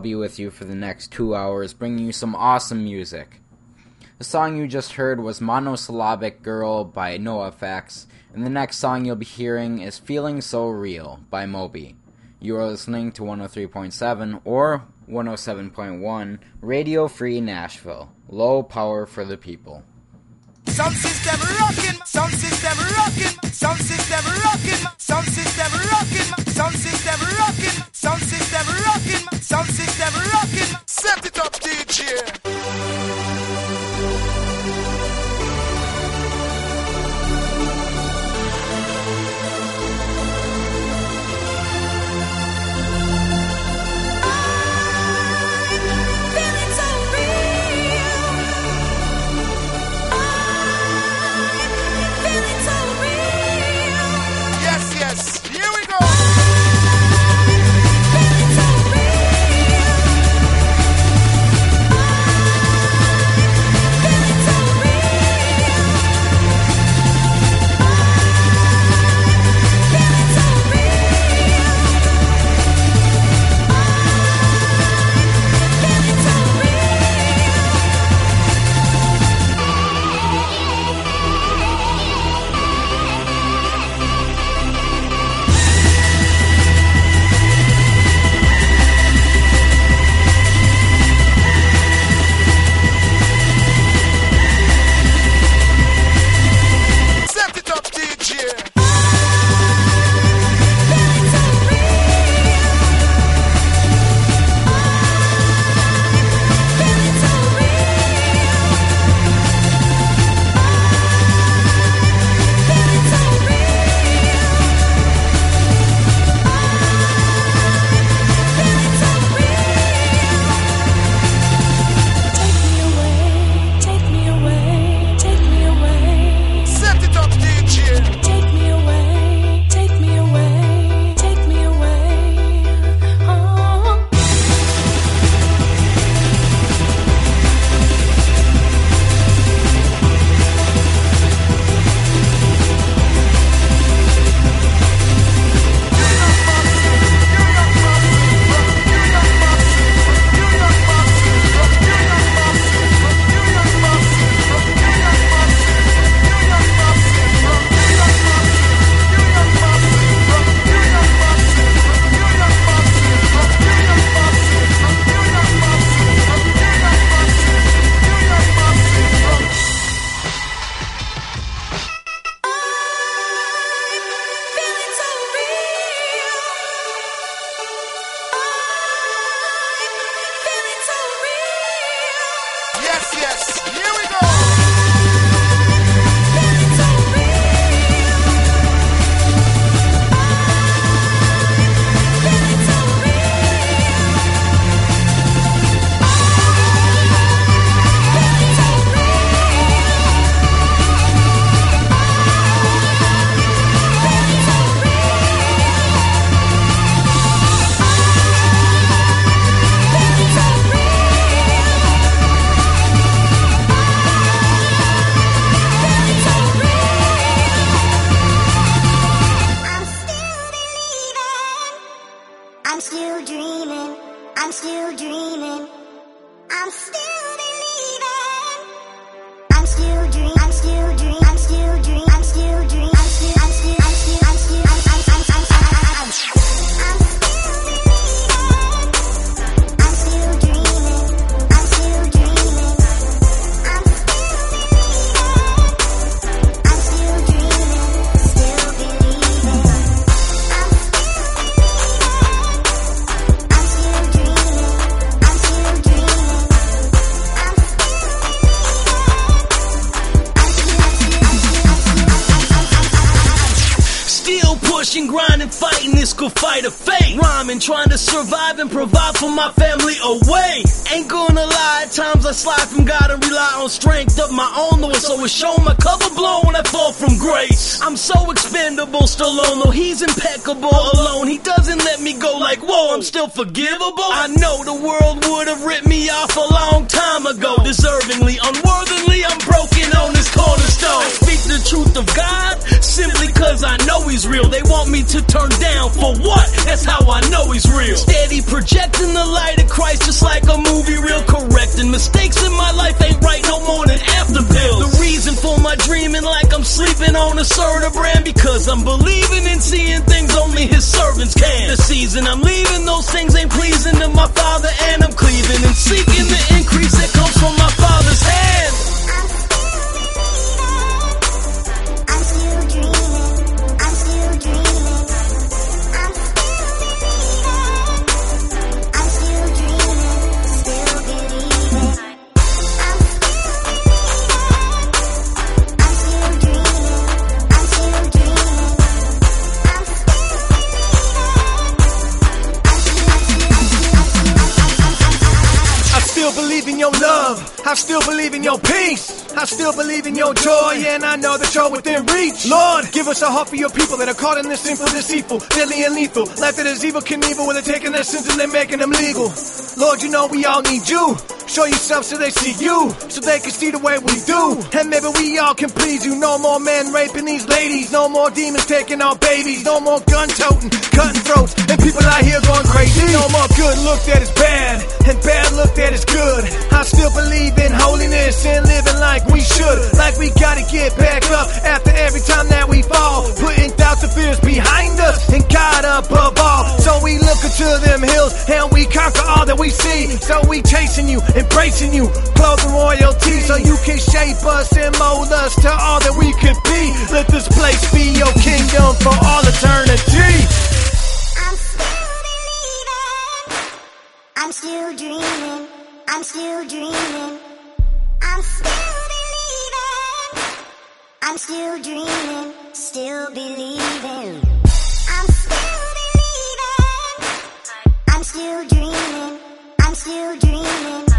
I'll be with you for the next two hours, bringing you some awesome music. The song you just heard was Monosyllabic Girl by NoFX, and the next song you'll be hearing is Feeling So Real by Moby. You are listening to 103.7 or 107.1 Radio Free Nashville. Low power for the people. Some system rocking, some system rocking, some system rocking, some system rocking, some system rocking, some system rocking, some system rocking. Set it up, DJ. as evil can evil when they're taking their sins and they're making them legal. Lord, you know we all need you. Show yourself so they see you, so they can see the way we do. And maybe we all can please you. No more men raping these ladies, no more demons taking our babies, no more gun toting, cutting throats. hills and we conquer all that we see. So we chasing you, embracing you, clothing royalty so you can shape us and mold us to all that we could be. Let this place be your kingdom for all eternity. I'm still believing. I'm still dreaming. I'm still dreaming. I'm still believing. I'm still dreaming. Still believing. still dreaming, I'm still dreaming.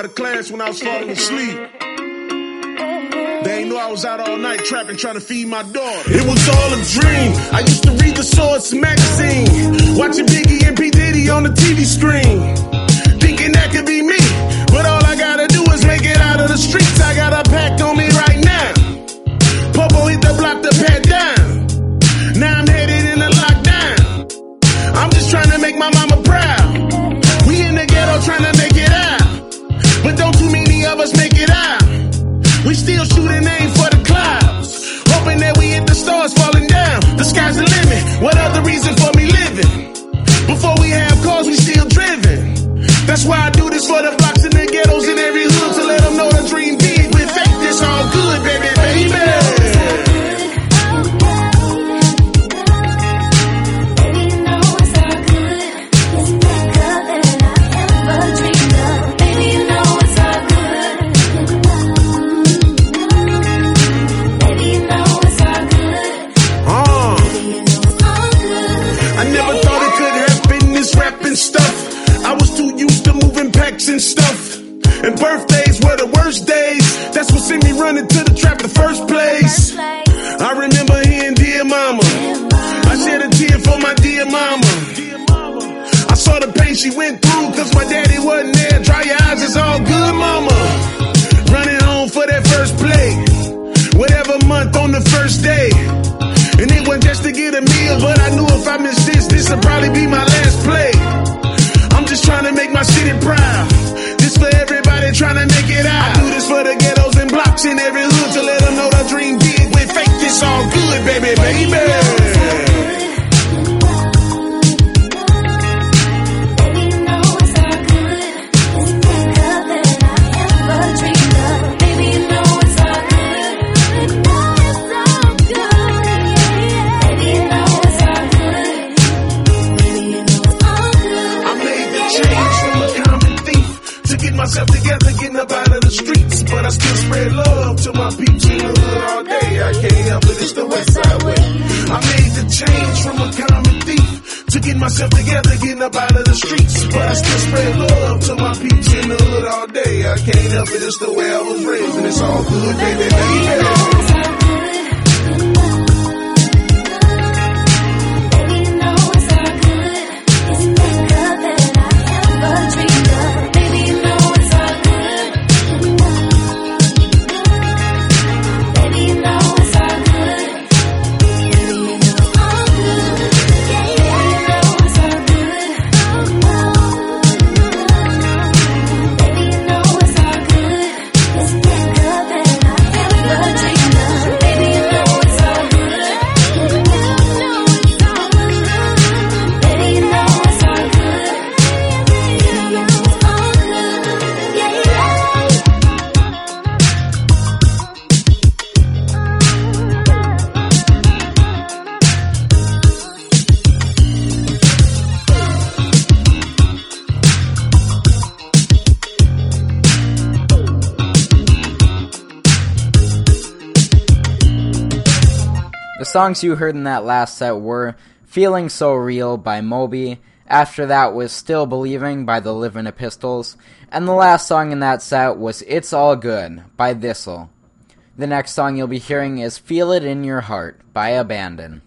out of class when I was falling asleep. They knew I was out all night trapping, trying to feed my daughter. It was all a dream. I used to read the Source magazine, watching Biggie and P. Diddy on the TV screen, thinking that could be me. But all I gotta do is make it out of the streets. I got a pack on me That's why I up out of the streets, but I still spread love to my peeps in the hood all day. I can't help it, it's the way I was raised, and it's all good, baby. baby. songs you heard in that last set were Feeling So Real by Moby, after that was Still Believing by the Livin' Epistles, and the last song in that set was It's All Good by Thistle. The next song you'll be hearing is Feel It in Your Heart by Abandon.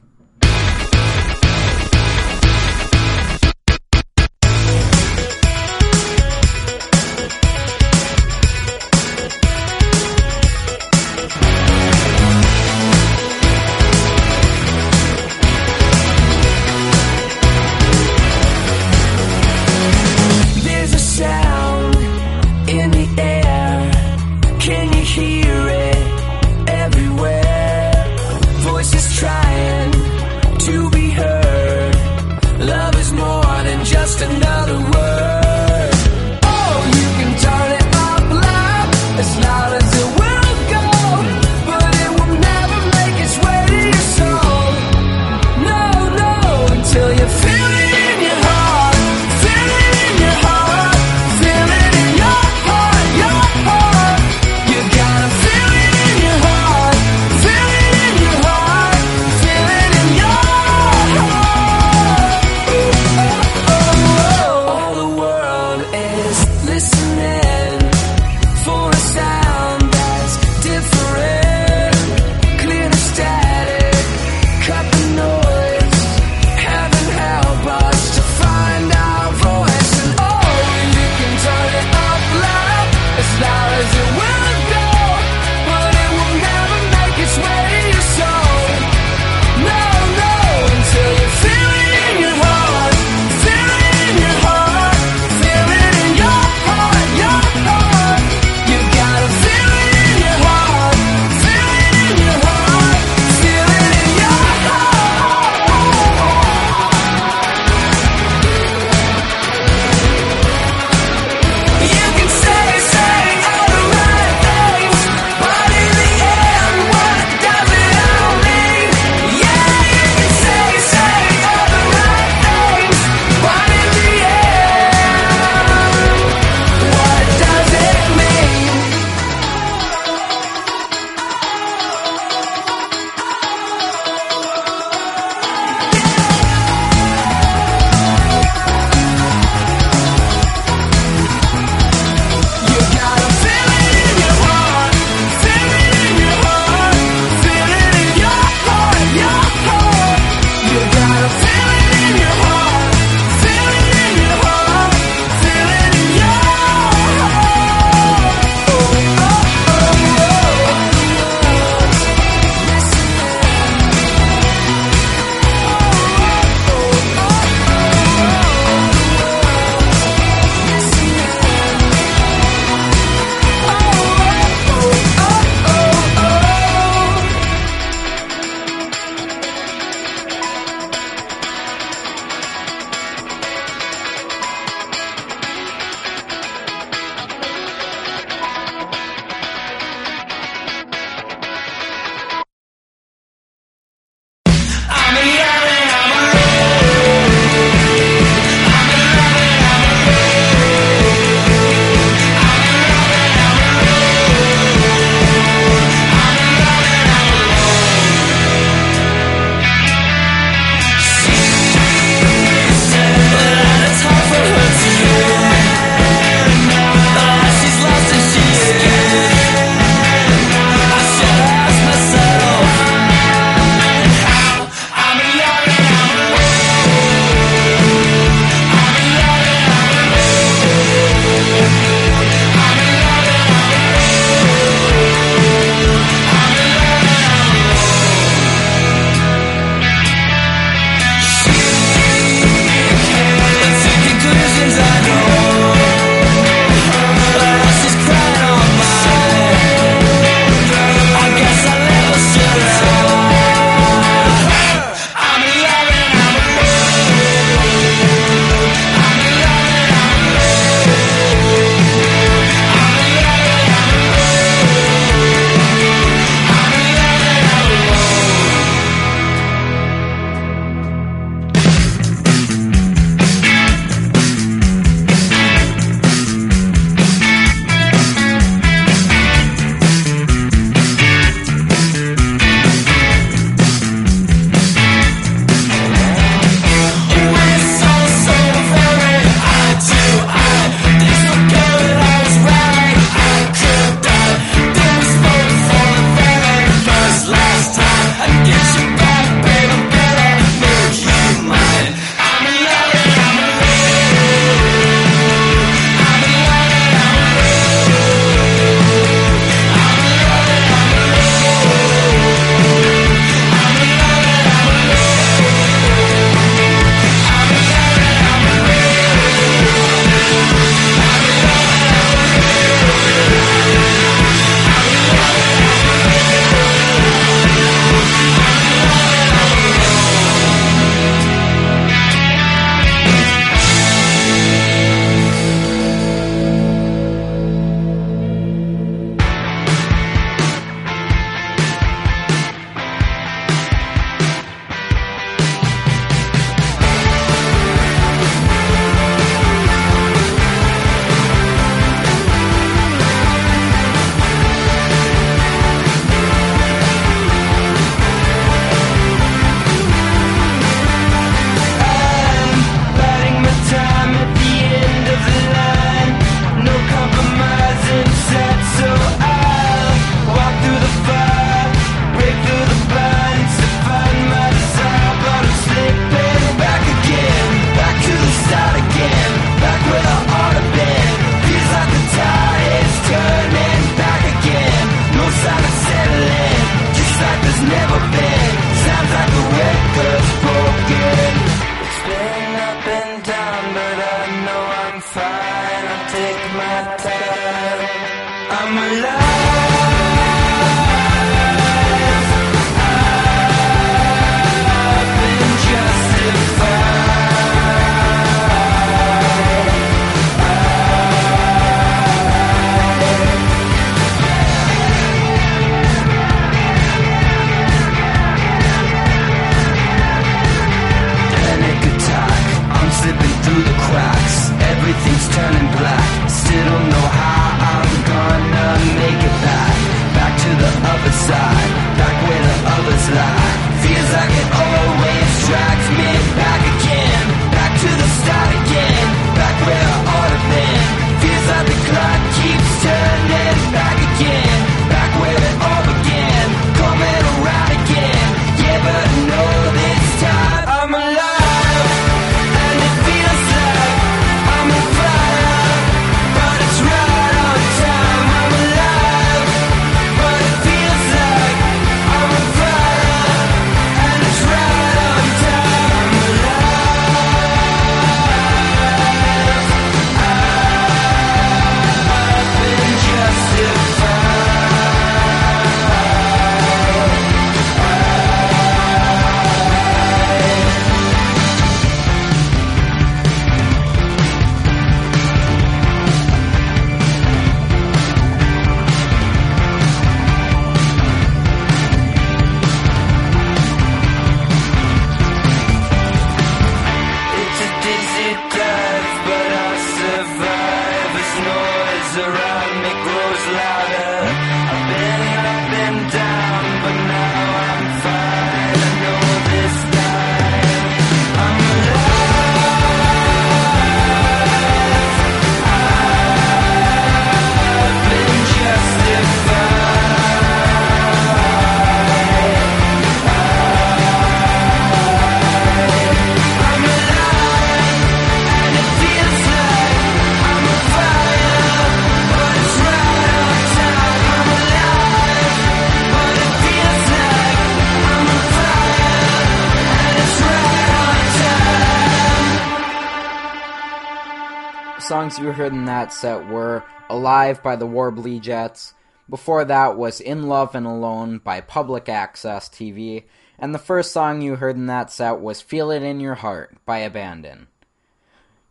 You heard in that set were Alive by the Warbly Jets. Before that was In Love and Alone by Public Access TV. And the first song you heard in that set was Feel It in Your Heart by Abandon.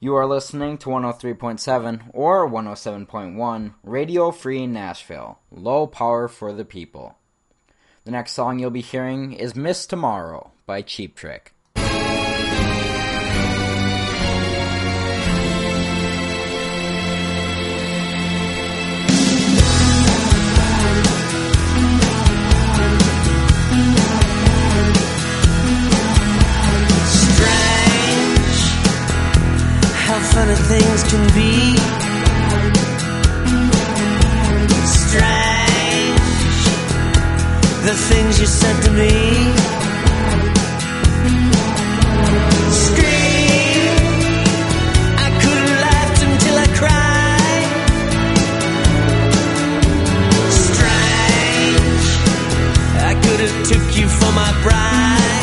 You are listening to 103.7 or 107.1 Radio Free Nashville. Low power for the people. The next song you'll be hearing is Miss Tomorrow by Cheap Trick. Funny things can be. Strange the things you said to me. Scream, I could have laughed until I cried. Strange, I could have took you for my bride.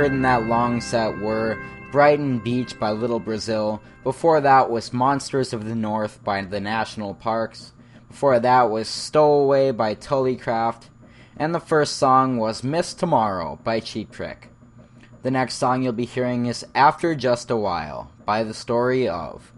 Heard in that long set were Brighton Beach by Little Brazil. Before that was Monsters of the North by the National Parks. Before that was Stowaway by Tullycraft. And the first song was Miss Tomorrow by Cheap Trick. The next song you'll be hearing is After Just a While by The Story of.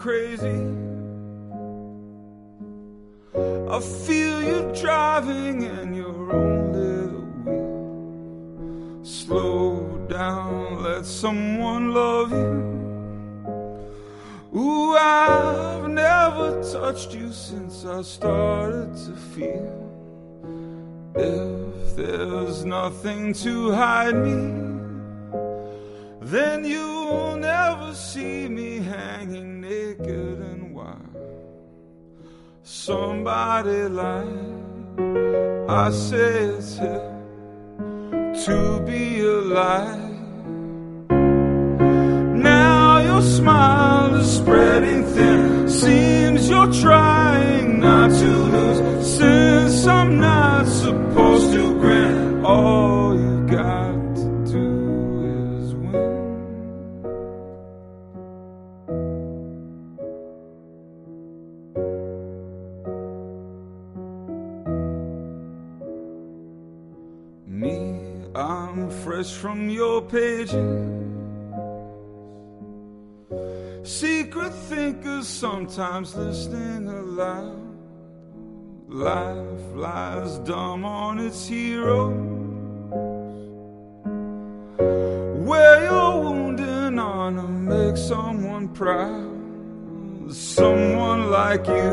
Crazy. I feel you driving and you're own little wheel. Slow down, let someone love you. Ooh, I've never touched you since I started to feel. If there's nothing to hide me, then you'll never see me hanging naked and wild. Somebody lied. I say it's hell to be alive. Now your smile is spreading thin. Seems you're trying not to lose. Since I'm not supposed to grin, all you got From your pages. Secret thinkers sometimes listening aloud. Life lies dumb on its heroes. Where your wounded honor makes someone proud. someone like you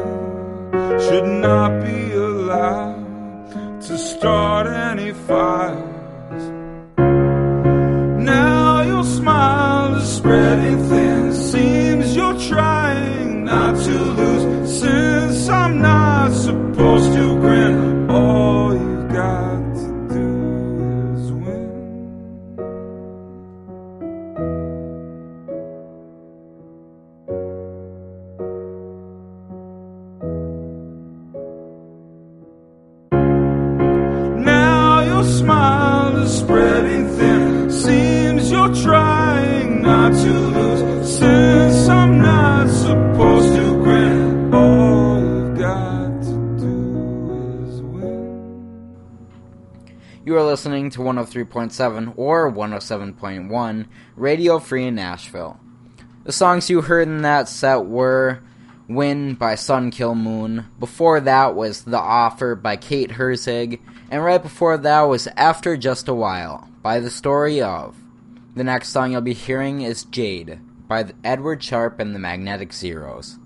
should not be allowed to start any fires. Is spreading thin. Seems you're trying not to lose. Since I'm not supposed to grin, You are listening to 103.7 or 107.1 Radio Free Nashville. The songs you heard in that set were Win by Sun Kil Moon, before that was The Offer by Kate Herzig, and right before that was After Just a While by The Story of. The next song you'll be hearing is Jade by Edward Sharpe and the Magnetic Zeros.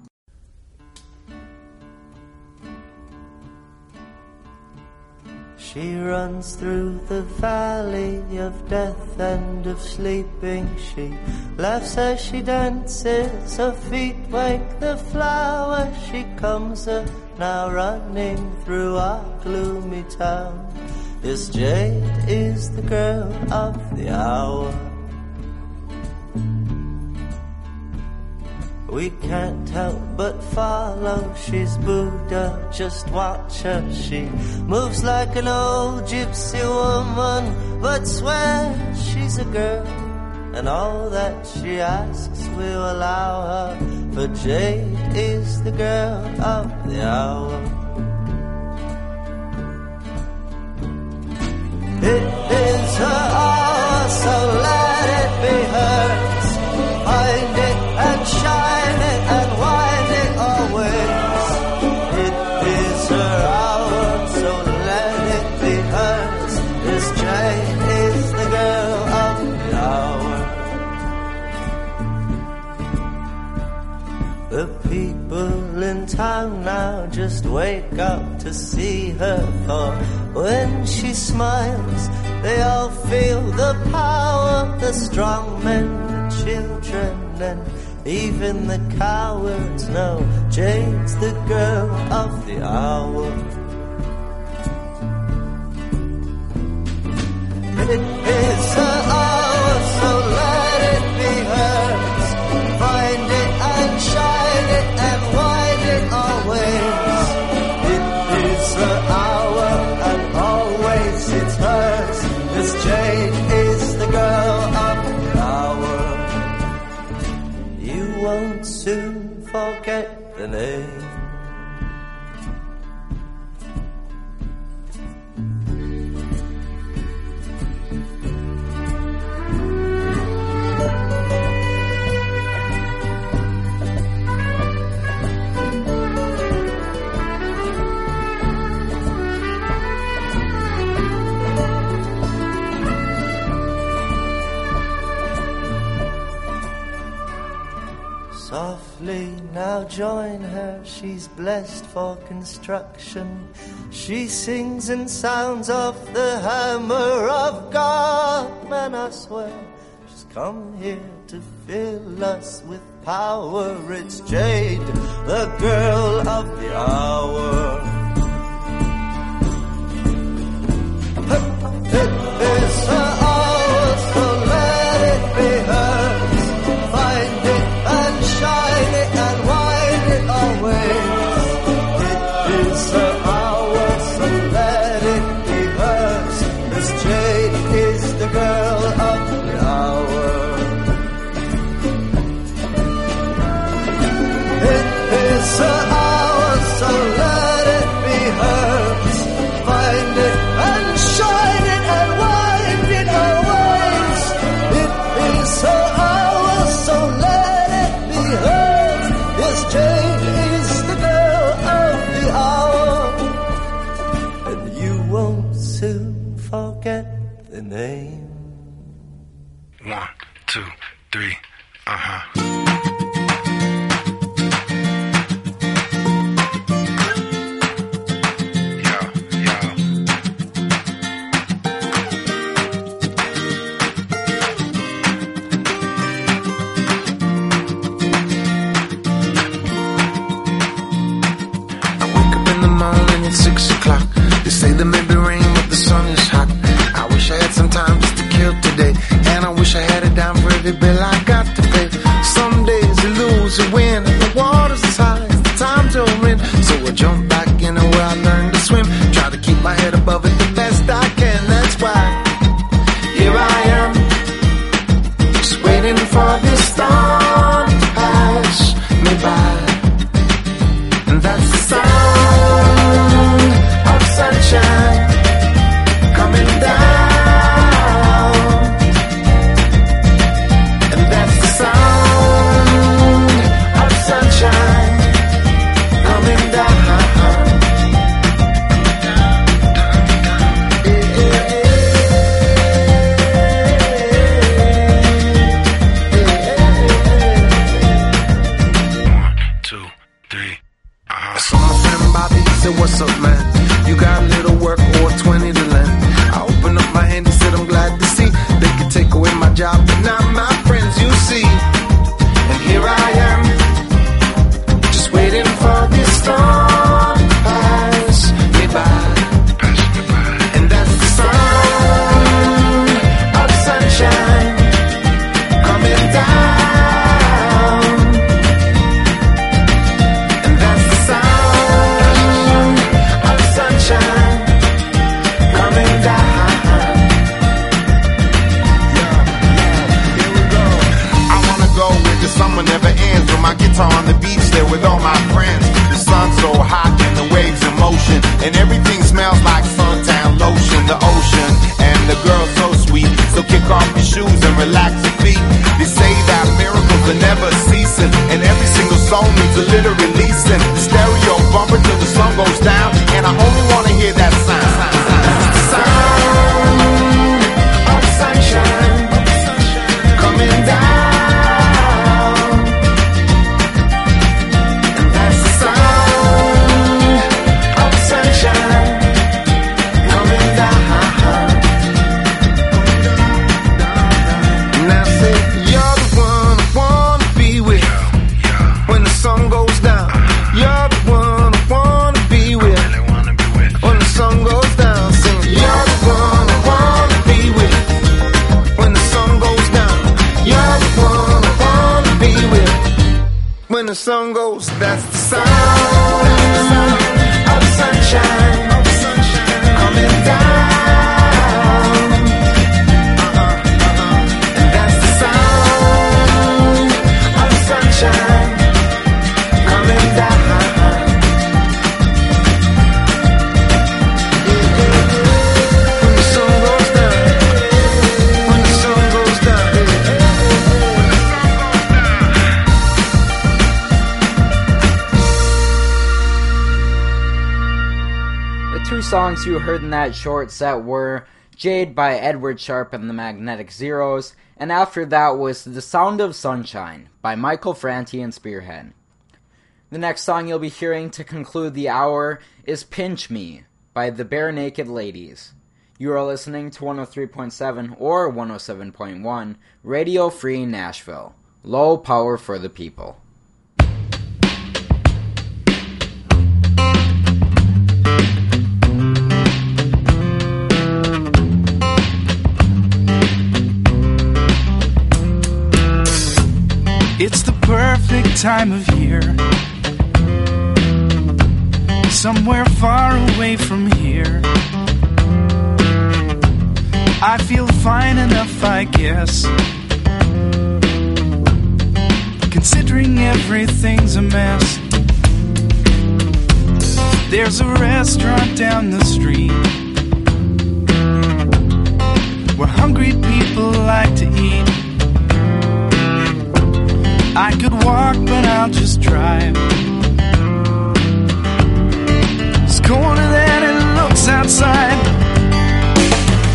She runs through the valley of death and of sleeping. She laughs as she dances. Her feet wake the flowers. She comes up now running through our gloomy town. This Jade is the girl of the hour. We can't help but follow. She's Buddha, just watch her. She moves like an old gypsy woman, but swear she's a girl. And all that she asks we'll allow her. For Jade is the girl of the hour. It is her hour, so let it be hers. Find it and shine now just wake up to see her for when she smiles they all feel the power the strong men the children and even the cowards. Know Jane's the girl of the hour. It is her hour so let it be hers. Find it and shine it and always. It is her hour and always it's hers. This Jane is the girl of the hour. You won't soon forget the name. Softly now join her, she's blessed for construction. She sings and sounds off the hammer of God, man, I swear. She's come here to fill us with power. It's Jade, the girl of the hour. It is her hour, so let it be hers. Heavy short set were Jade by Edward Sharpe and the Magnetic Zeros, and after that was The Sound of Sunshine by Michael Franti and Spearhead. The next song you'll be hearing to conclude the hour is Pinch Me by the Barenaked Ladies. You are listening to 103.7 or 107.1 Radio Free Nashville. Low power for the people. Time of year. Somewhere far away from here. I feel fine enough, I guess. Considering everything's a mess. There's a restaurant down the street where hungry people like to eat. I could walk, but I'll just drive. It's colder than it looks outside.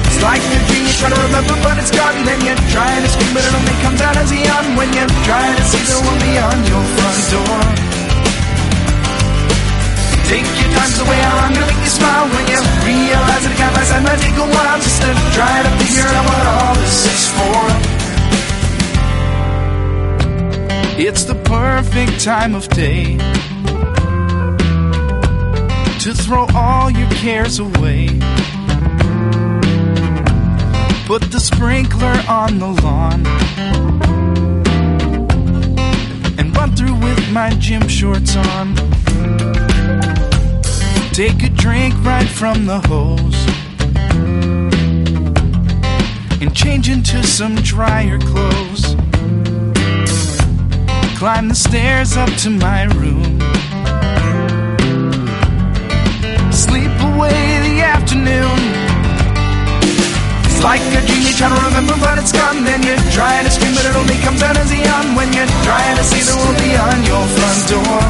It's like a dream you try to remember, but it's gone. Then you're trying to scream, but it only comes out as a yawn when you're trying to see the one beyond your front door. Take your time, the way I'm gonna make you smile when you realize that it got my side might take a while just to try to figure out what all this is for. It's the perfect time of day to throw all your cares away. Put the sprinkler on the lawn. And run through with my gym shorts on. Take a drink right from the hose. And change into some drier clothes. Climb the stairs up to my room. Sleep away the afternoon. It's like a dream you try to remember, but it's gone. Then you're trying to scream, but it only comes out as a yawn when you're trying to see the world beyond your front door.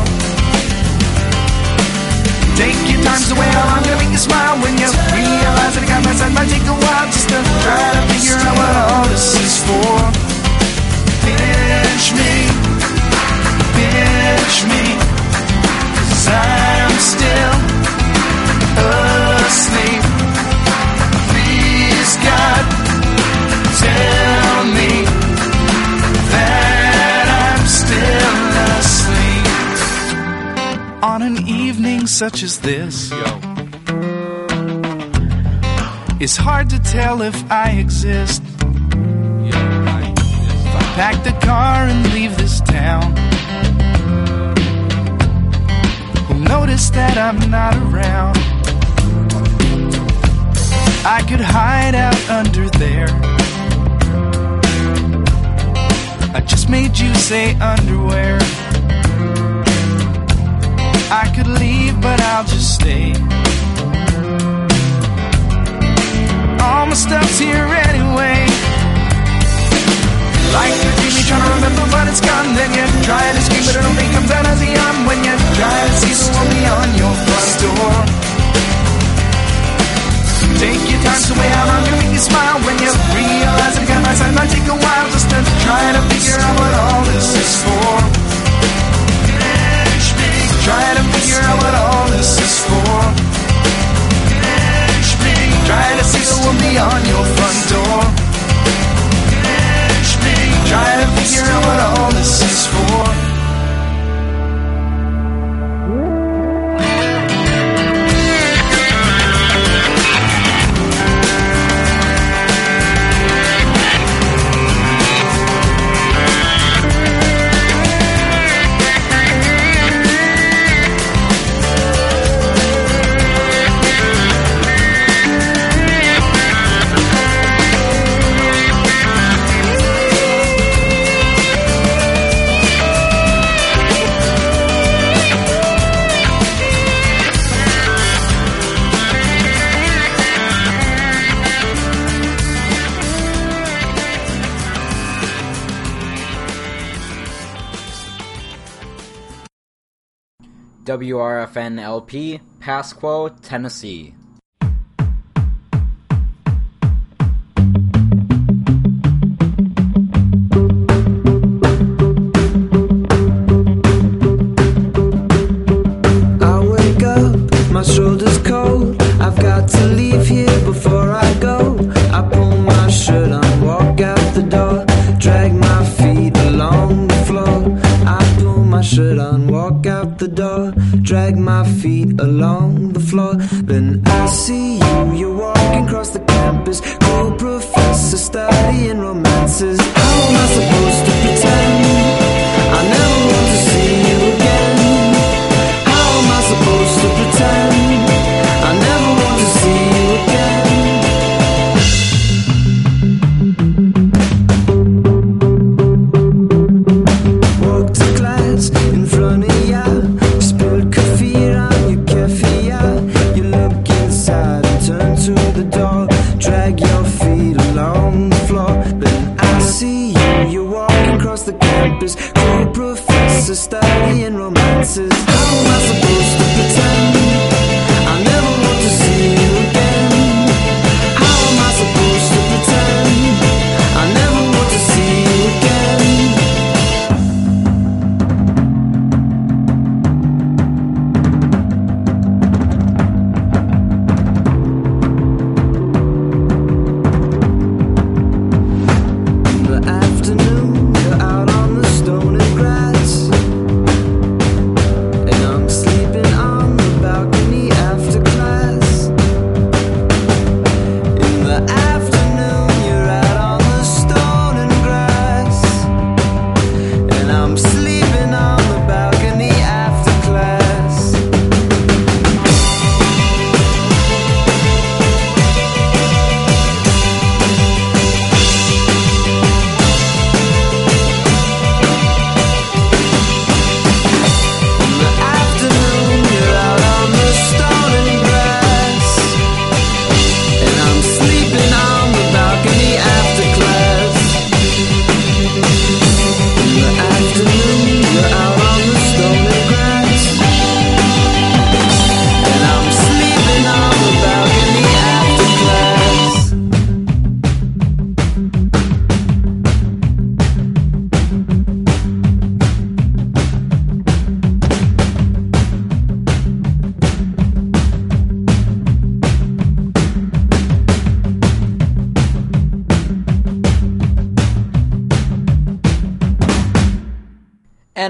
Take your time, so wait how I'm gonna make you smile when you realize that it got side might take a while just to try to figure out what all this is for. Pinch me, pinch me, cause I'm still asleep. Please, God, tell me that I'm still asleep. On an evening such as this, it's hard to tell if I exist. If I pack the car and leave this town, notice that I'm not around? I could hide out under there. I just made you say underwear. I could leave, but I'll just stay. All my stuff's here anyway. Like a dream, you're trying to remember, but it's gone. Then you try to scream, but it only comes out as a yawn when you try to see the world beyond your front door. Take your time, so wait how long can make you smile when you realize it got side might take a while just to try to figure out what all this is for. Try to figure out what all this is for. Try to see the world beyond your front door. WRFN LP, Pasquo, Tennessee. Feet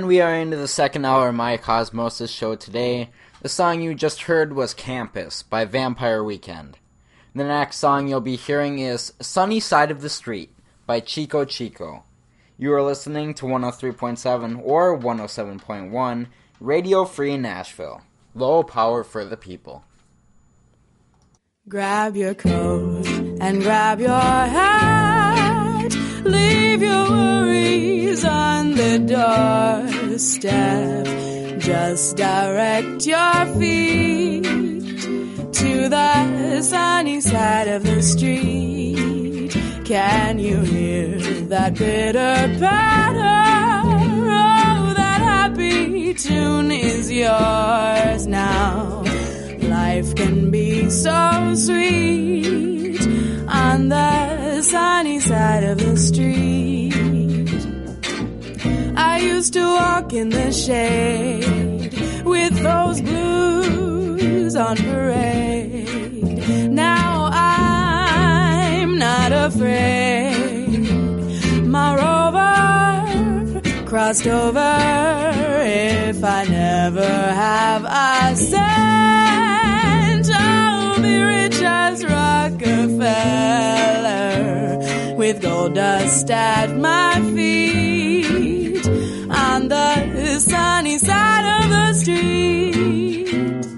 We are into the second hour of my Cosmosis show today. The song you just heard was Campus by Vampire Weekend. The next song you'll be hearing is Sunny Side of the Street by Chico Chico. You are listening to 103.7 or 107.1 Radio Free Nashville. Low power for the people. Grab your coat and grab your hat. Leave your worries on the doorstep. Just direct your feet to the sunny side of the street. Can you hear that bitter patter? Oh, that happy tune is yours now. Life can be so sweet on the sunny side of the street. I used to walk in the shade with those blues on parade. Now I'm not afraid. My rover crossed over if I never have a cent. Rich as Rockefeller with gold dust at my feet on the sunny side of the street.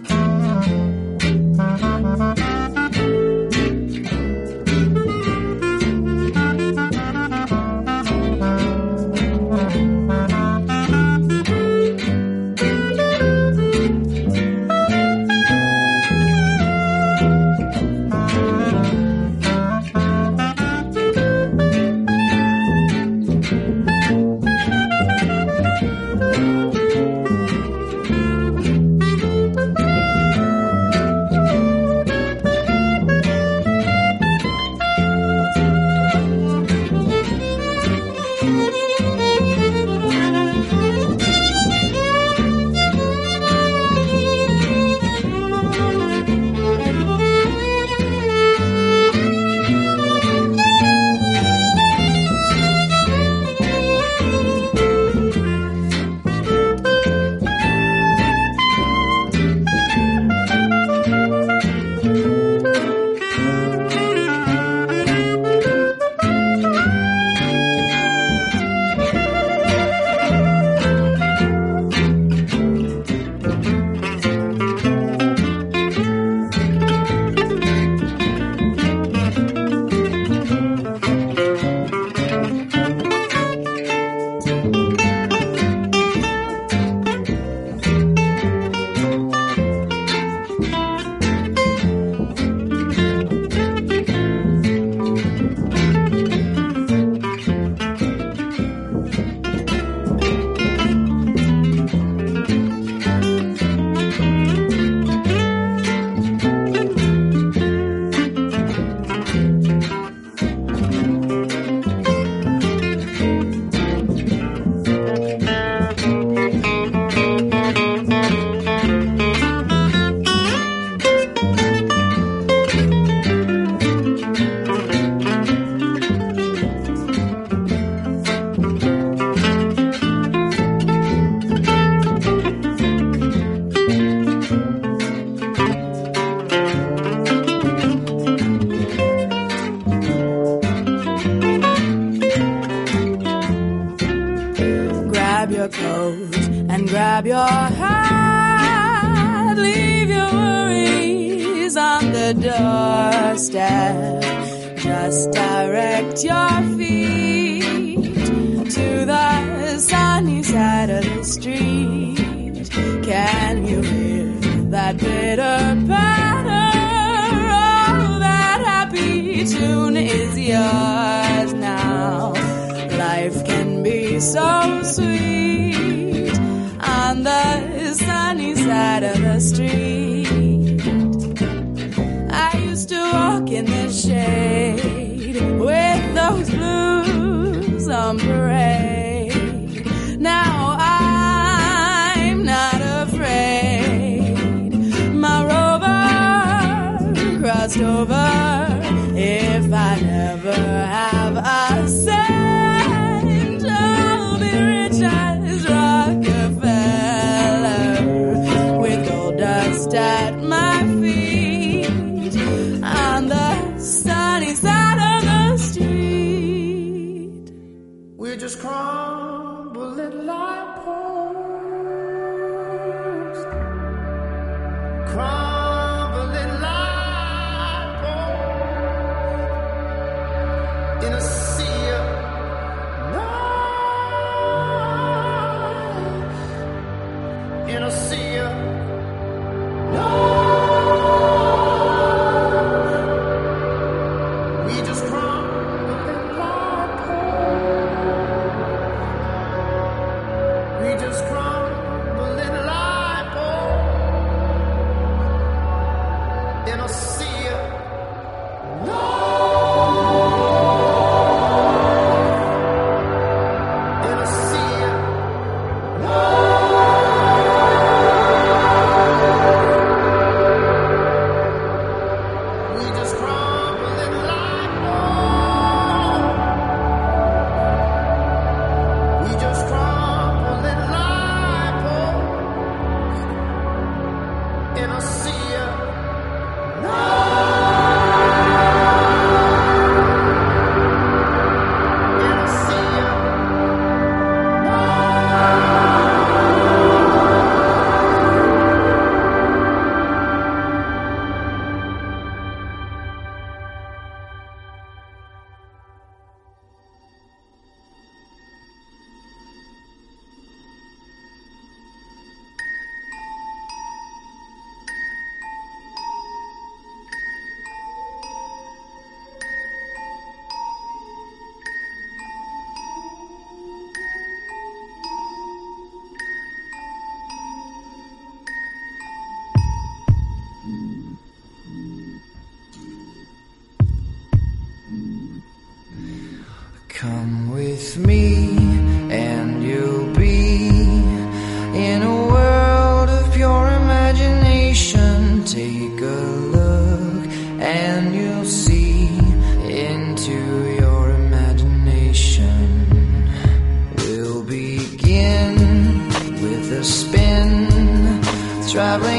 Traveling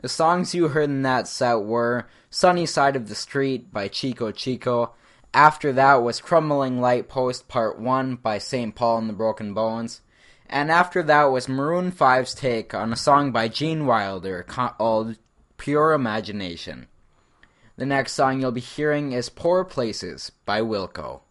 The songs you heard in that set were Sunny Side of the Street by Chico Chico. After that was Crumbling Light Post Part 1 by St. Paul and the Broken Bones. And after that was Maroon 5's take on a song by Gene Wilder called Pure Imagination. The next song you'll be hearing is Poor Places by Wilco.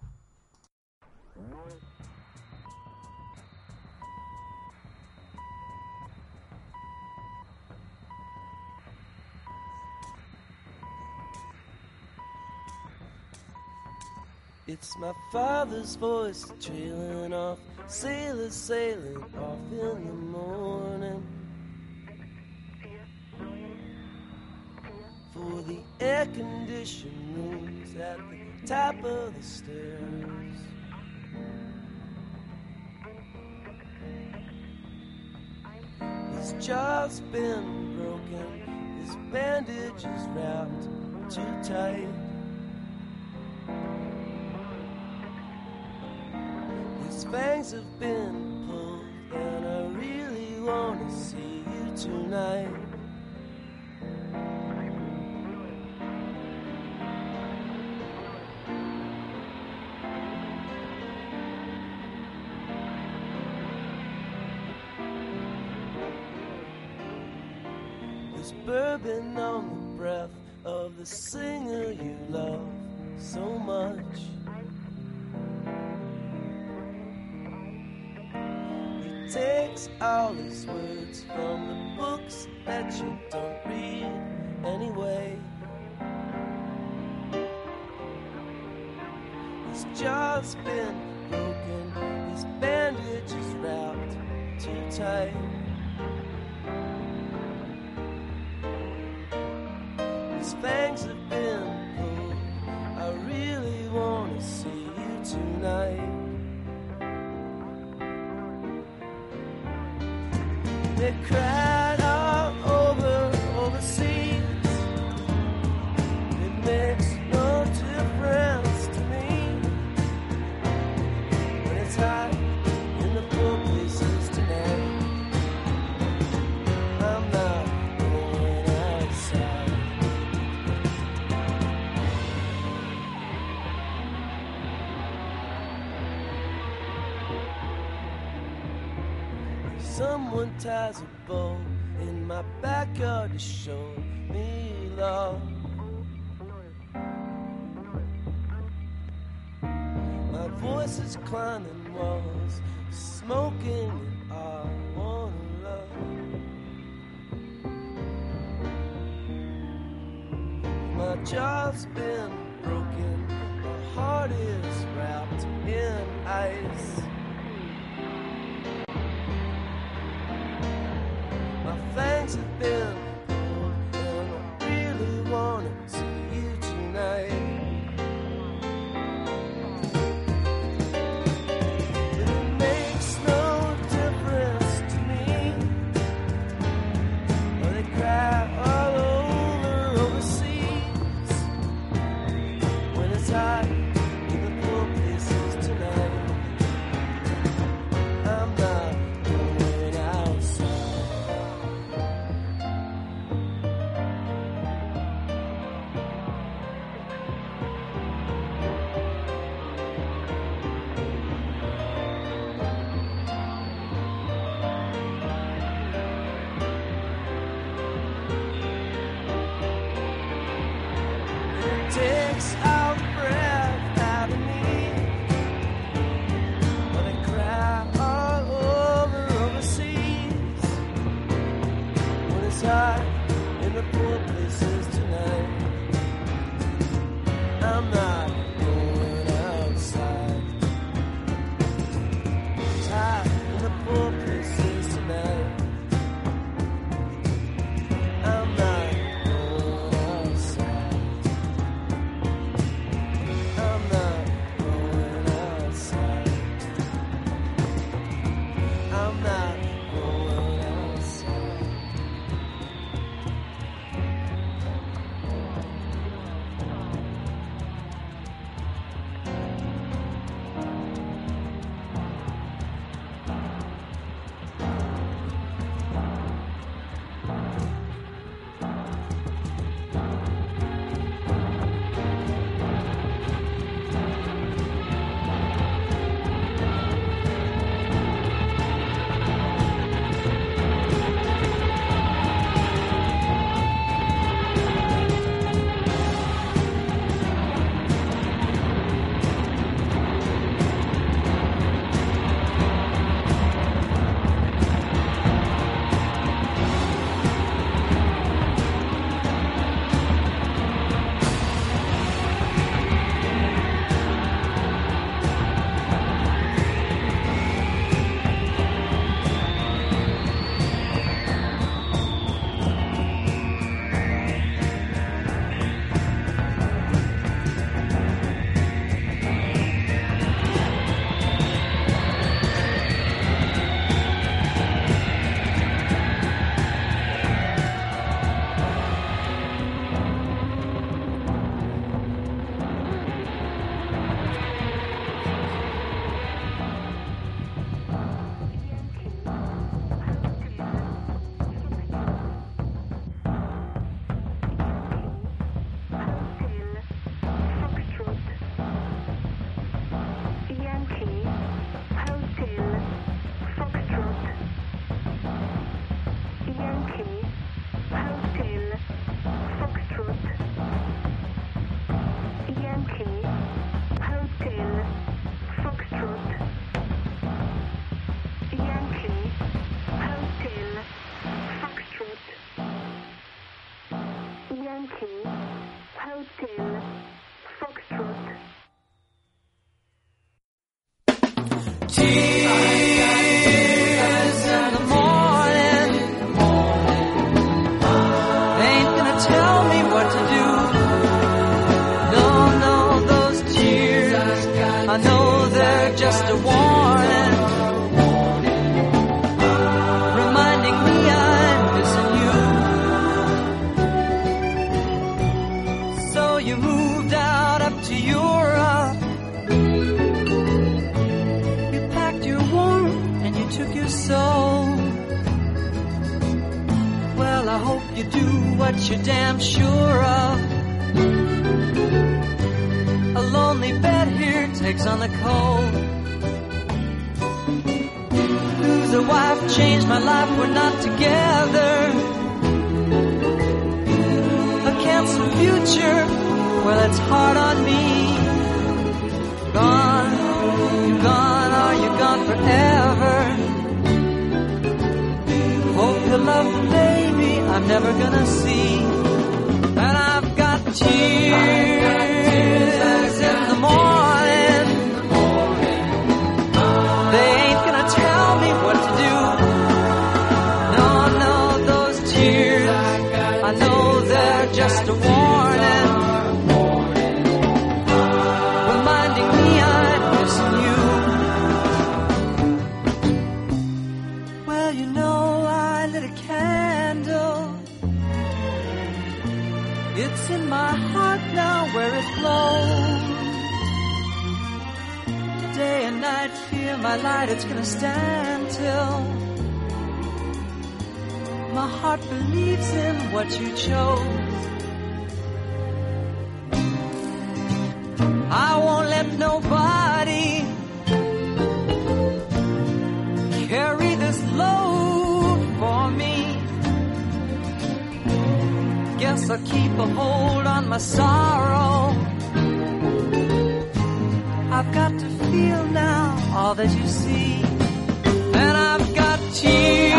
It's my father's voice trailing off, sailors sailing off in the morning. For the air conditioned rooms at the top of the stairs. His jaw's been broken, his bandage is wrapped too tight. His fangs have been pulled, and I really want to see you tonight. There's bourbon on the breath of the singer you love so much. All his words from the books that you don't read anyway. His jaw's been broken, his bandage is wrapped too tight. What you're damn sure of. A lonely bed here takes on the cold. Lose a wife, changed my life, we're not together. A canceled future, well, it's hard on me. Gone, you're gone, are you gone forever? Hope you love the baby I'm never gonna see. And I've got tears my light, it's gonna stand till my heart believes in what you chose. I won't let nobody carry this load for me. Guess I'll keep a hold on my sorrow. I've got to feel now all that you see. And I've got tears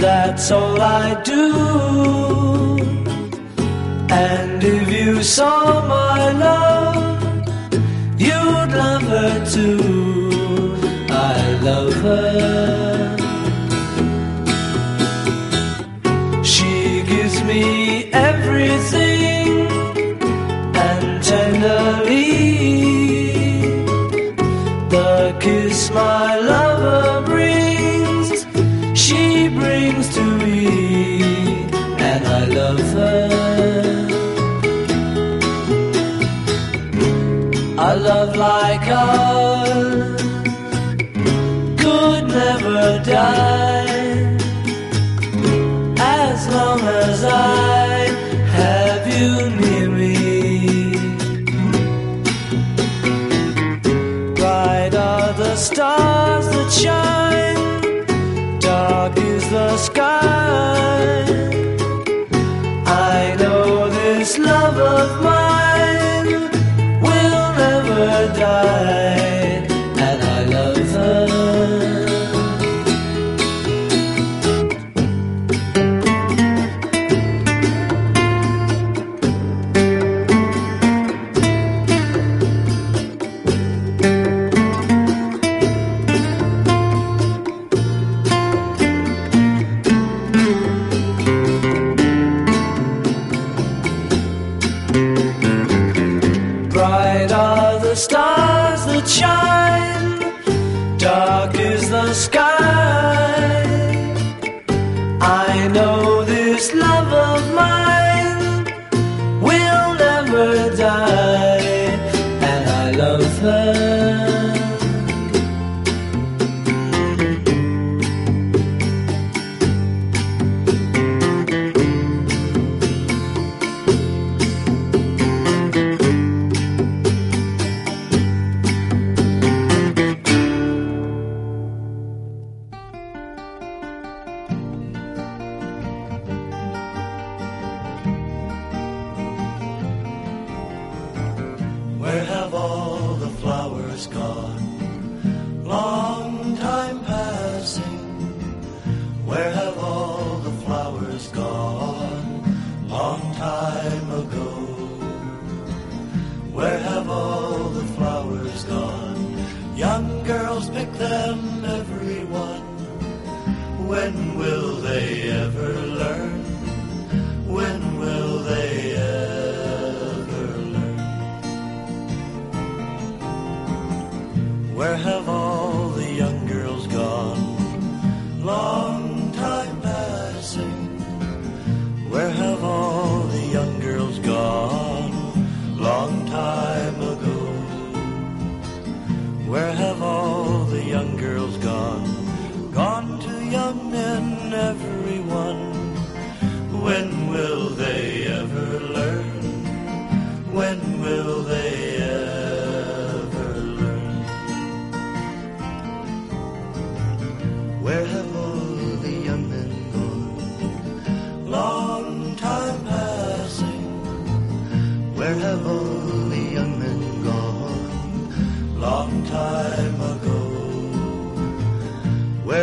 that's all I do. And if you saw my love, you'd love her too. Ours could never die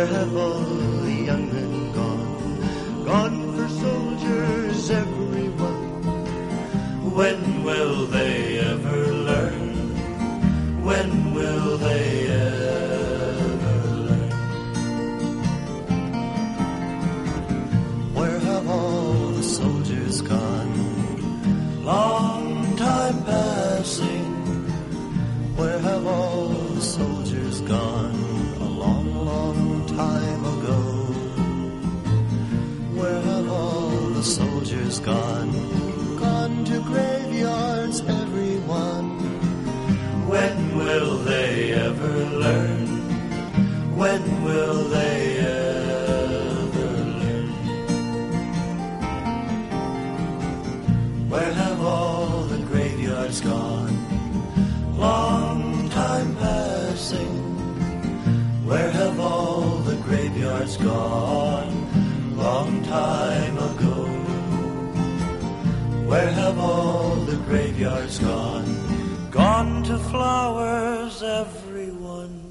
Have gone? Gone to flowers, everyone.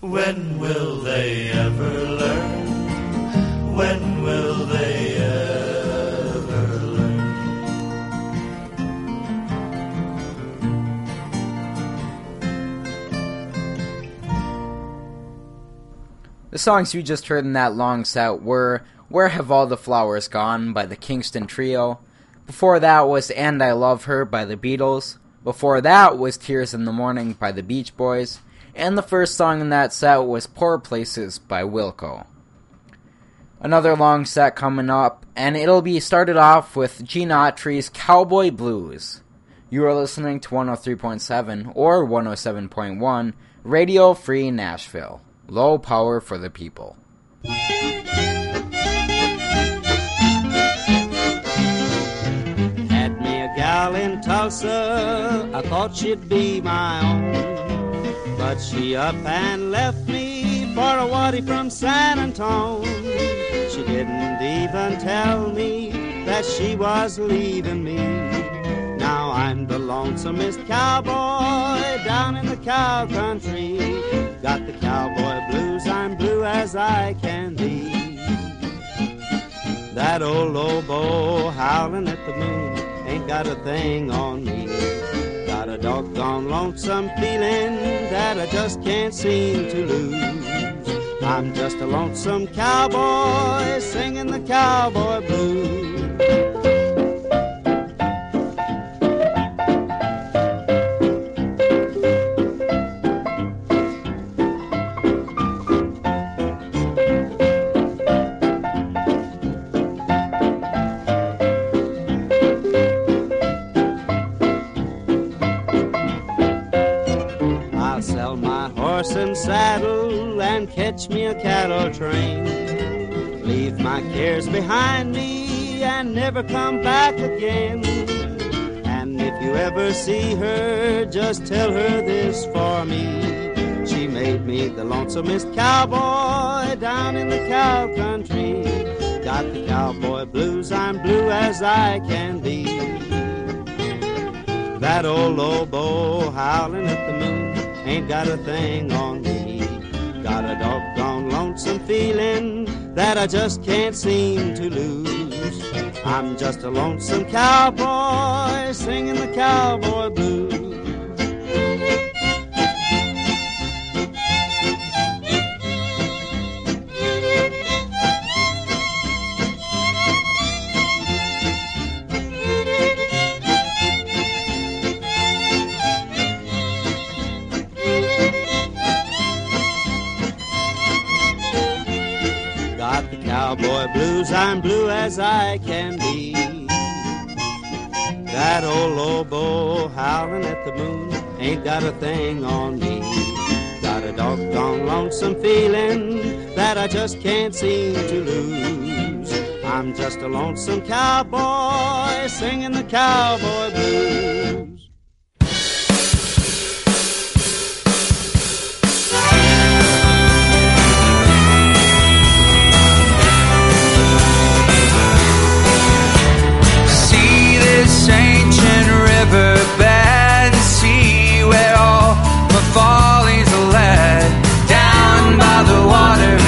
When will they ever learn? When will they ever learn? The songs you just heard in that long set were Where Have All the Flowers Gone by the Kingston Trio. Before that was And I Love Her by the Beatles. Before that was Tears in the Morning by the Beach Boys. And the first song in that set was Poor Places by Wilco. Another long set coming up, and it'll be started off with Gene Autry's Cowboy Blues. You are listening to 103.7 or 107.1 Radio Free Nashville. Low power for the people. In Tulsa, I thought she'd be my own. But she up and left me for a waddy from San Antone. She didn't even tell me that she was leaving me. Now I'm the lonesomest cowboy down in the cow country. Got the cowboy blues, I'm blue as I can be. That old lobo howling at the moon ain't got a thing on me. Got a doggone lonesome feeling that I just can't seem to lose. I'm just a lonesome cowboy singing the cowboy blues. Catch me a cattle train. Leave my cares behind me and never come back again. And if you ever see her, just tell her this for me. She made me the lonesomest cowboy down in the cow country. Got the cowboy blues, I'm blue as I can be. That old lobo howling at the moon ain't got a thing on me. Got a doggone lonesome feeling that I just can't seem to lose. I'm just a lonesome cowboy singing the cowboy blues. blues, I'm blue as I can be. That old lobo howling at the moon ain't got a thing on me. Got a doggone lonesome feeling that I just can't seem to lose. I'm just a lonesome cowboy singing the cowboy blues. river bed and see where all my follies are led. Down by the water.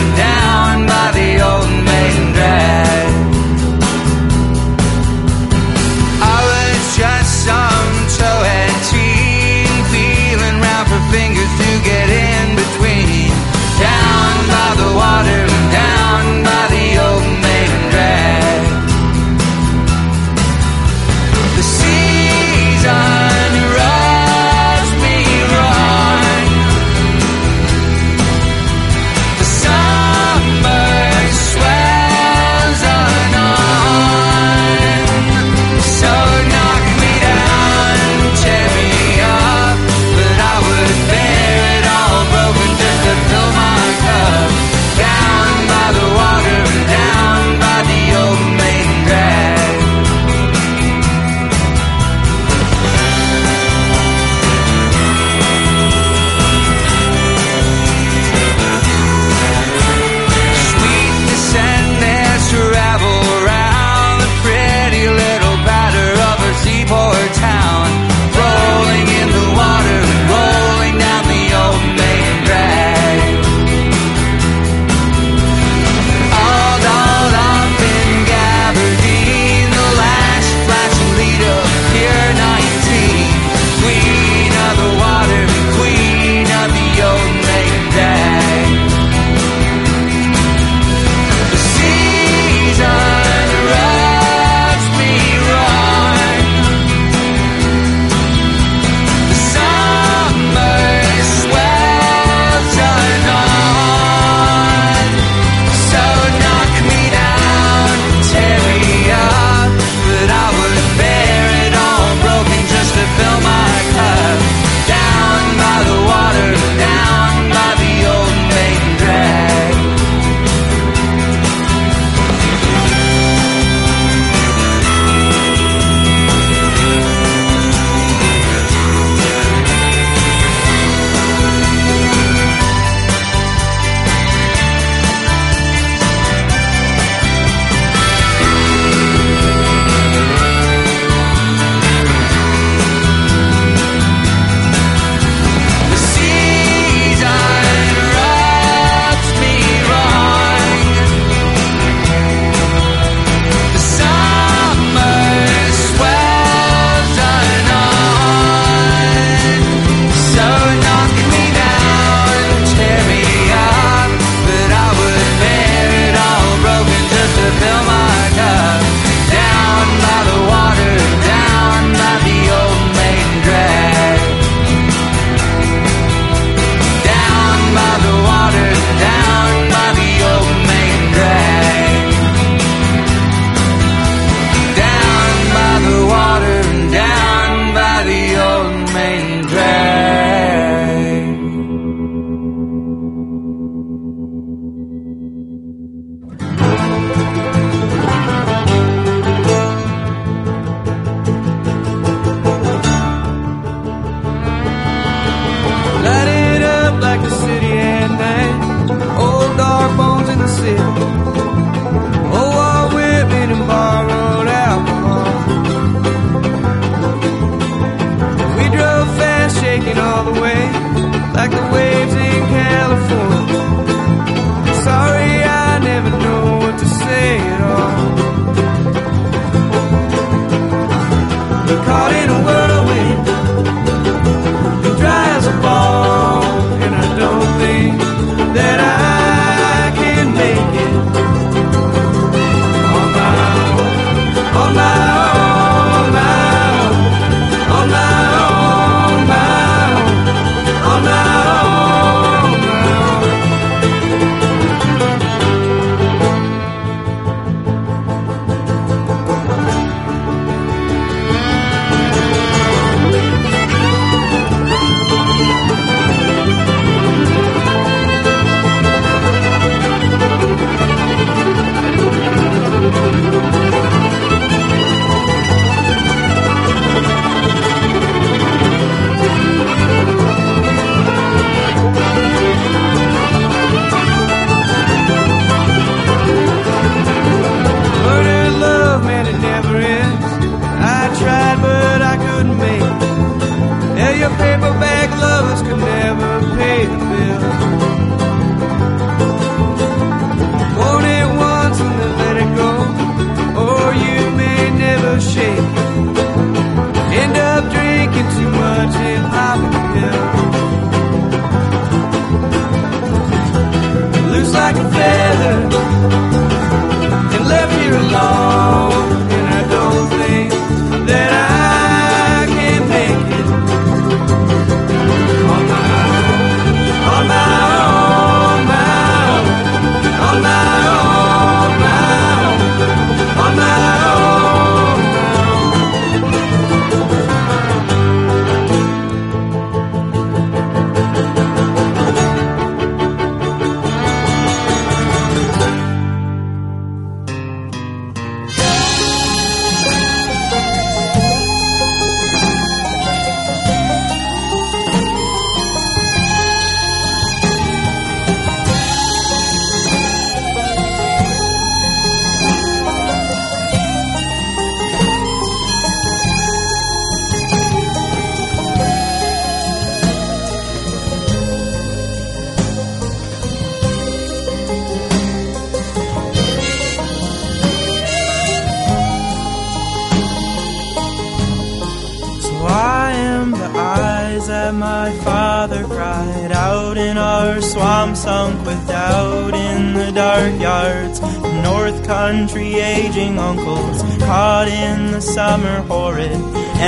Sunk with doubt in the dark yards. North country aging uncles caught in the summer horrid,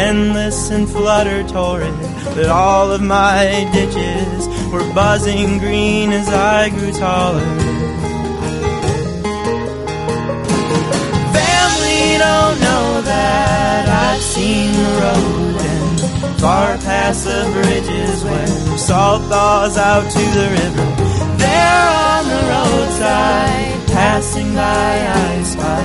endless and flutter torrid. But all of my ditches were buzzing green as I grew taller. Family don't know that I've seen the road and far past the bridges where salt thaws out to the river. There on the roadside, passing by, I spy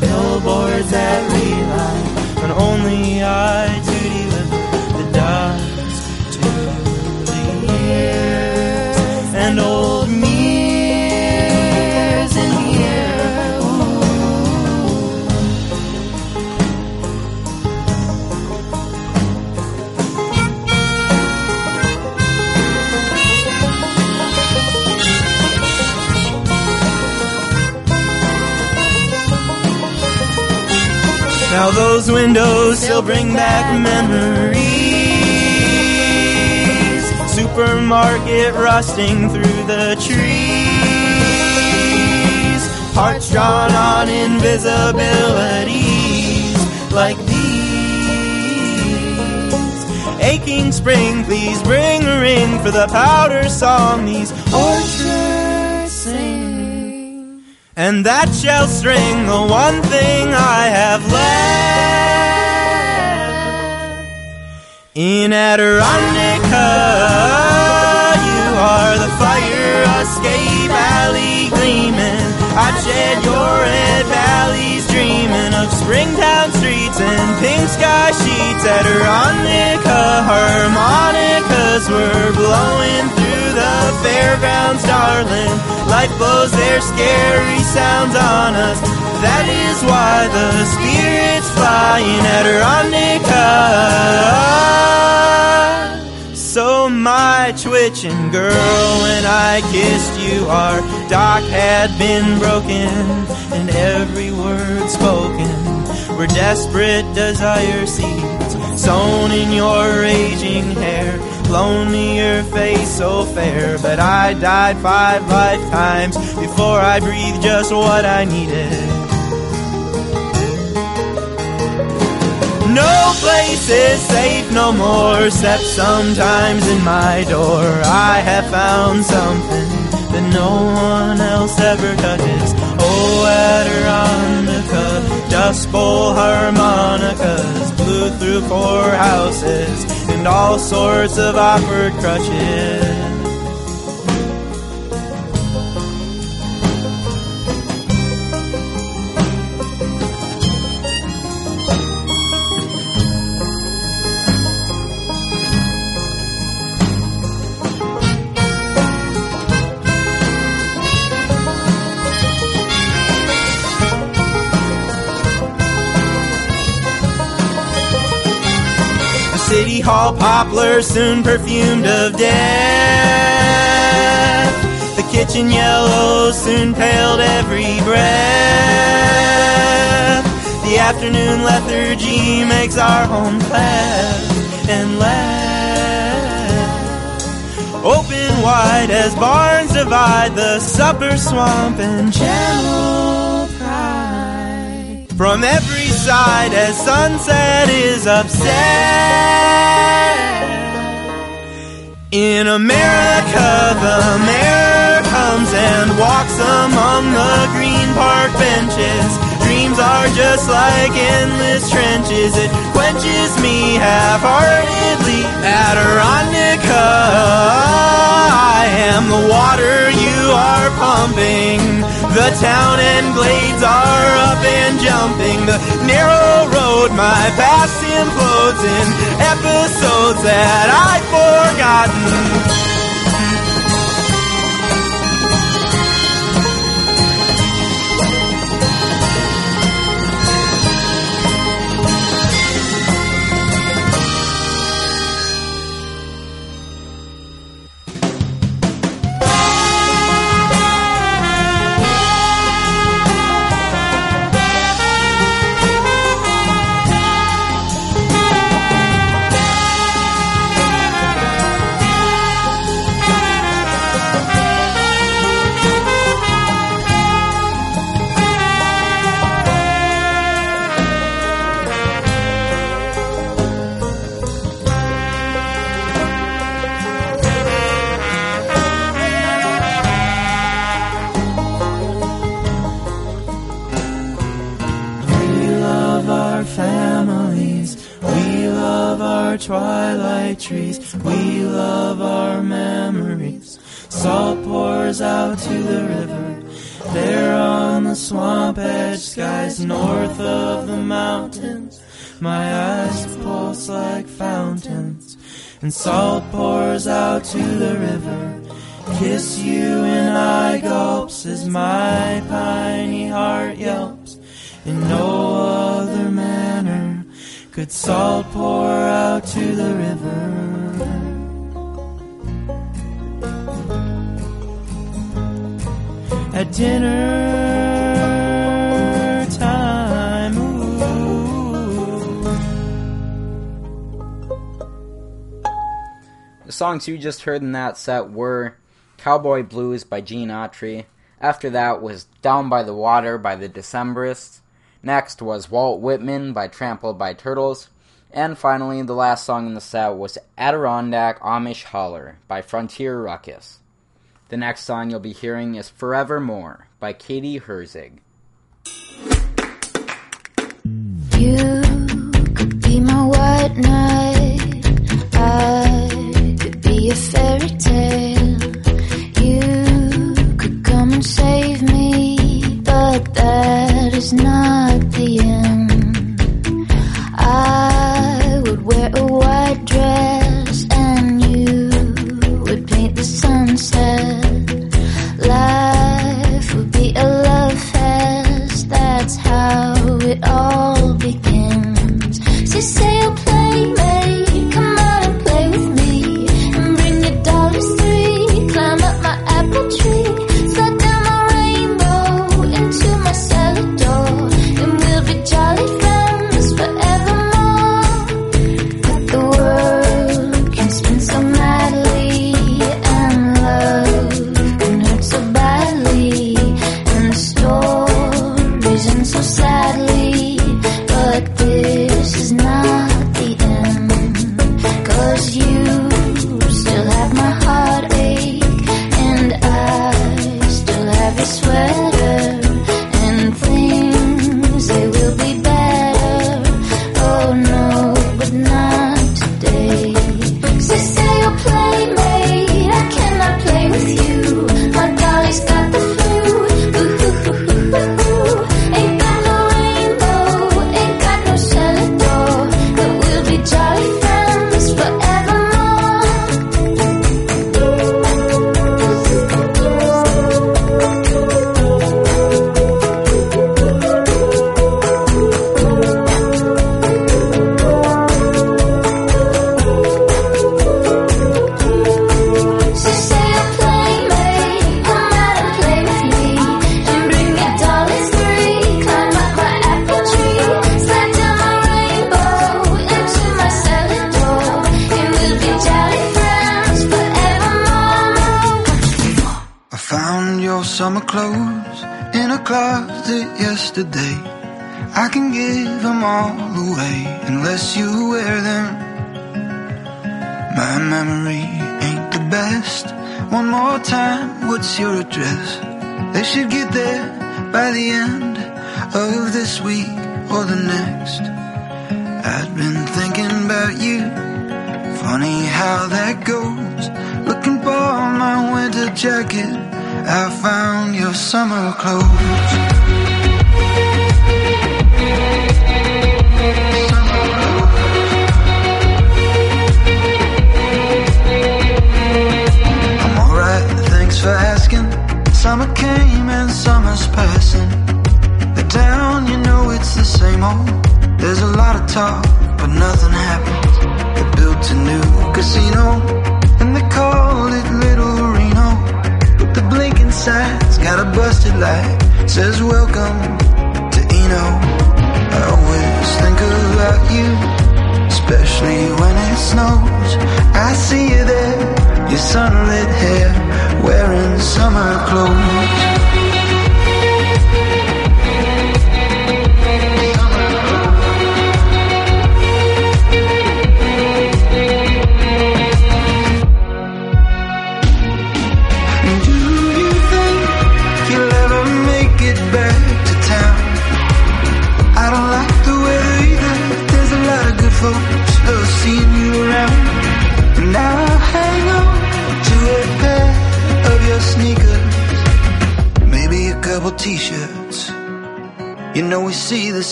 billboards that rely on only I to deliver the dust to the years. And old Now those windows still bring back memories. Supermarket rusting through the trees. Hearts drawn on invisibilities like these. Aching spring, please bring a ring for the powder song these orchards sing. And that shall string the one thing I have left. In Adirondack, uh, you are the fire escape alley gleaming. I'd shed your red valleys dreaming of streets and pink sky sheets. at Adirondack, harmonicas were blowing through the fairgrounds, darling. Life blows their scary sounds on us. That is why the spirits fly in Adirondack. So my twitching girl, when I kissed you, our dock had been broken, and every word spoken were desperate desire seeds sown in your raging hair. Lonely your face so fair, but I died five lifetimes before I breathed just what I needed. No place is safe no more, except sometimes in my door. I have found something that no one else ever touches. Oh, Adirondack, Dust Bowl harmonicas blew through four houses and all sorts of awkward crutches. Hall poplar soon perfumed of death. The kitchen yellow soon paled every breath. The afternoon lethargy makes our home left and left. Open wide as barns divide the supper swamp and channel pride. From every side as sunset is upset. In America, the mayor comes and walks among the green park benches. Dreams are just like endless trenches. It quenches me half-heartedly. Adirondack, I am the water you are pumping. The town and glades are up and jumping. The narrow road, my past implodes in episodes that I've forgotten. north of the mountains. My eyes pulse like fountains, and salt pours out to the river. Kiss you and I gulps as my piney heart yelps. In no other manner could salt pour out to the river. At dinner songs you just heard in that set were Cowboy Blues by Gene Autry. After that was Down by the Water by the Decemberists. Next was Walt Whitman by Trampled by Turtles. And finally, the last song in the set was Adirondack Amish Holler by Frontier Ruckus. The next song you'll be hearing is Forevermore by Katie Herzig. You could be my white knight. I be a fairy tale. You could come and save me, but that is not the end. I would wear a white dress, and you would paint the sunset.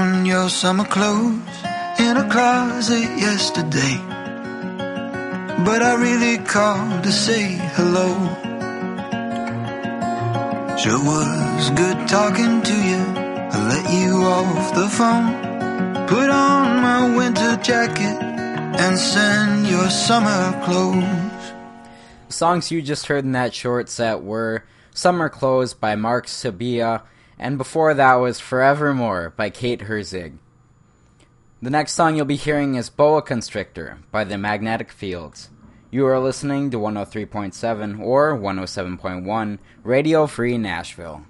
found your summer clothes in a closet yesterday. But I really called to say hello. Sure was good talking to you. I let you off the phone. Put on my winter jacket and send your summer clothes. Songs you just heard in that short set were Summer Clothes by Mark Sabia and before that was Forevermore by Kate Herzig. The next song you'll be hearing is Boa Constrictor by The Magnetic Fields. You are listening to 103.7 or 107.1 Radio Free Nashville.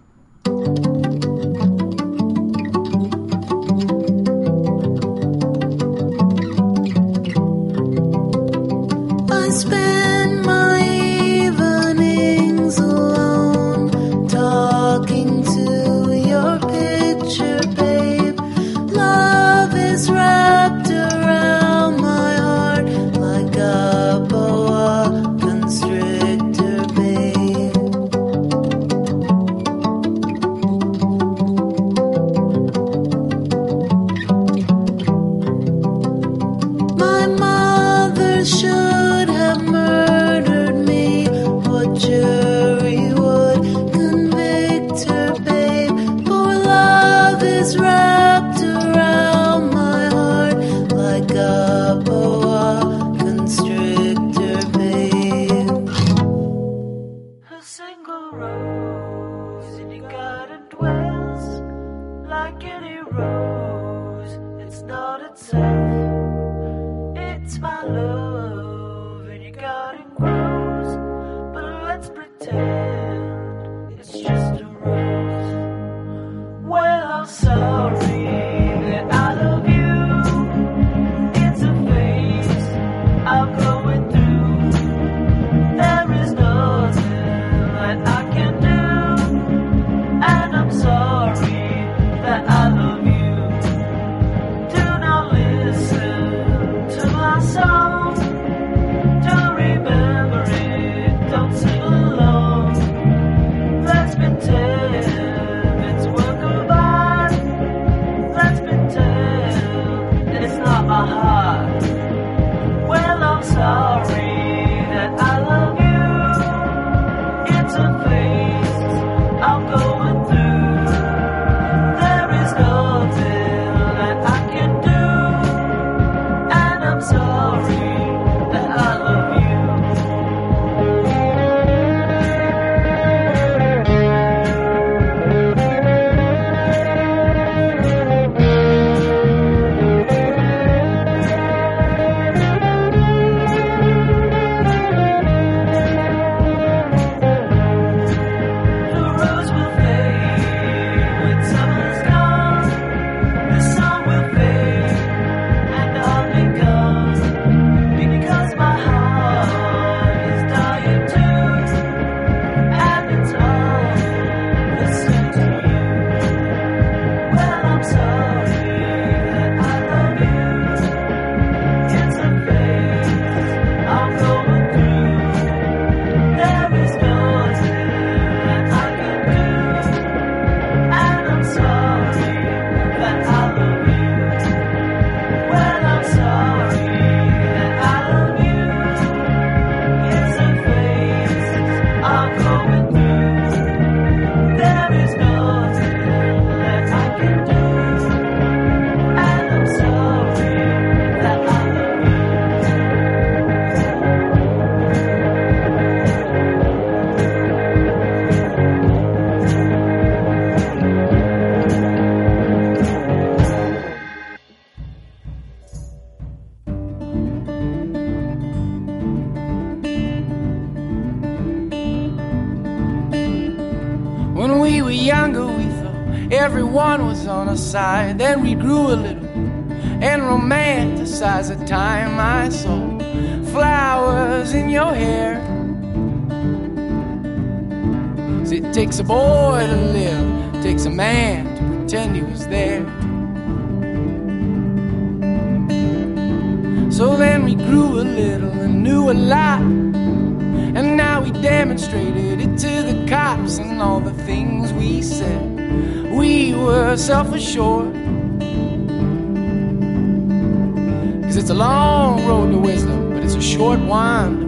Cause it's a long road to wisdom, but it's a short one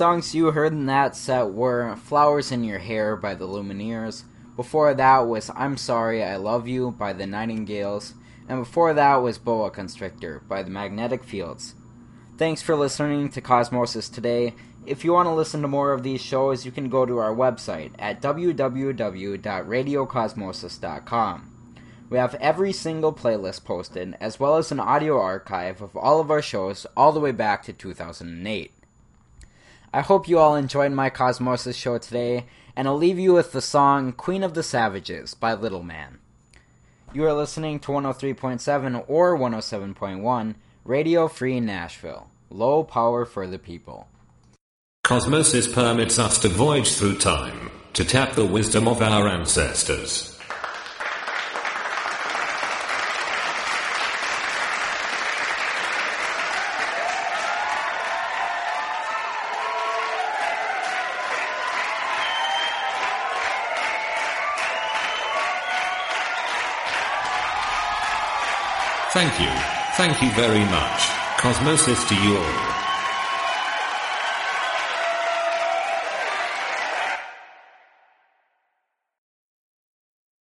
songs you heard in that set were Flowers in Your Hair by the Lumineers. Before that was I'm Sorry, I Love You by the Nightingales. And before that was Boa Constrictor by the Magnetic Fields. Thanks for listening to Cosmosis today. If you want to listen to more of these shows, you can go to our website at www.radiocosmosis.com. We have every single playlist posted, as well as an audio archive of all of our shows all the way back to 2008. I hope you all enjoyed my Cosmosis show today, and I'll leave you with the song Queen of the Savages by Little Man. You are listening to 103.7 or 107.1 Radio Free Nashville. Low power for the people. Cosmosis permits us to voyage through time, to tap the wisdom of our ancestors. Thank you. Thank you very much. Cosmosis to you all.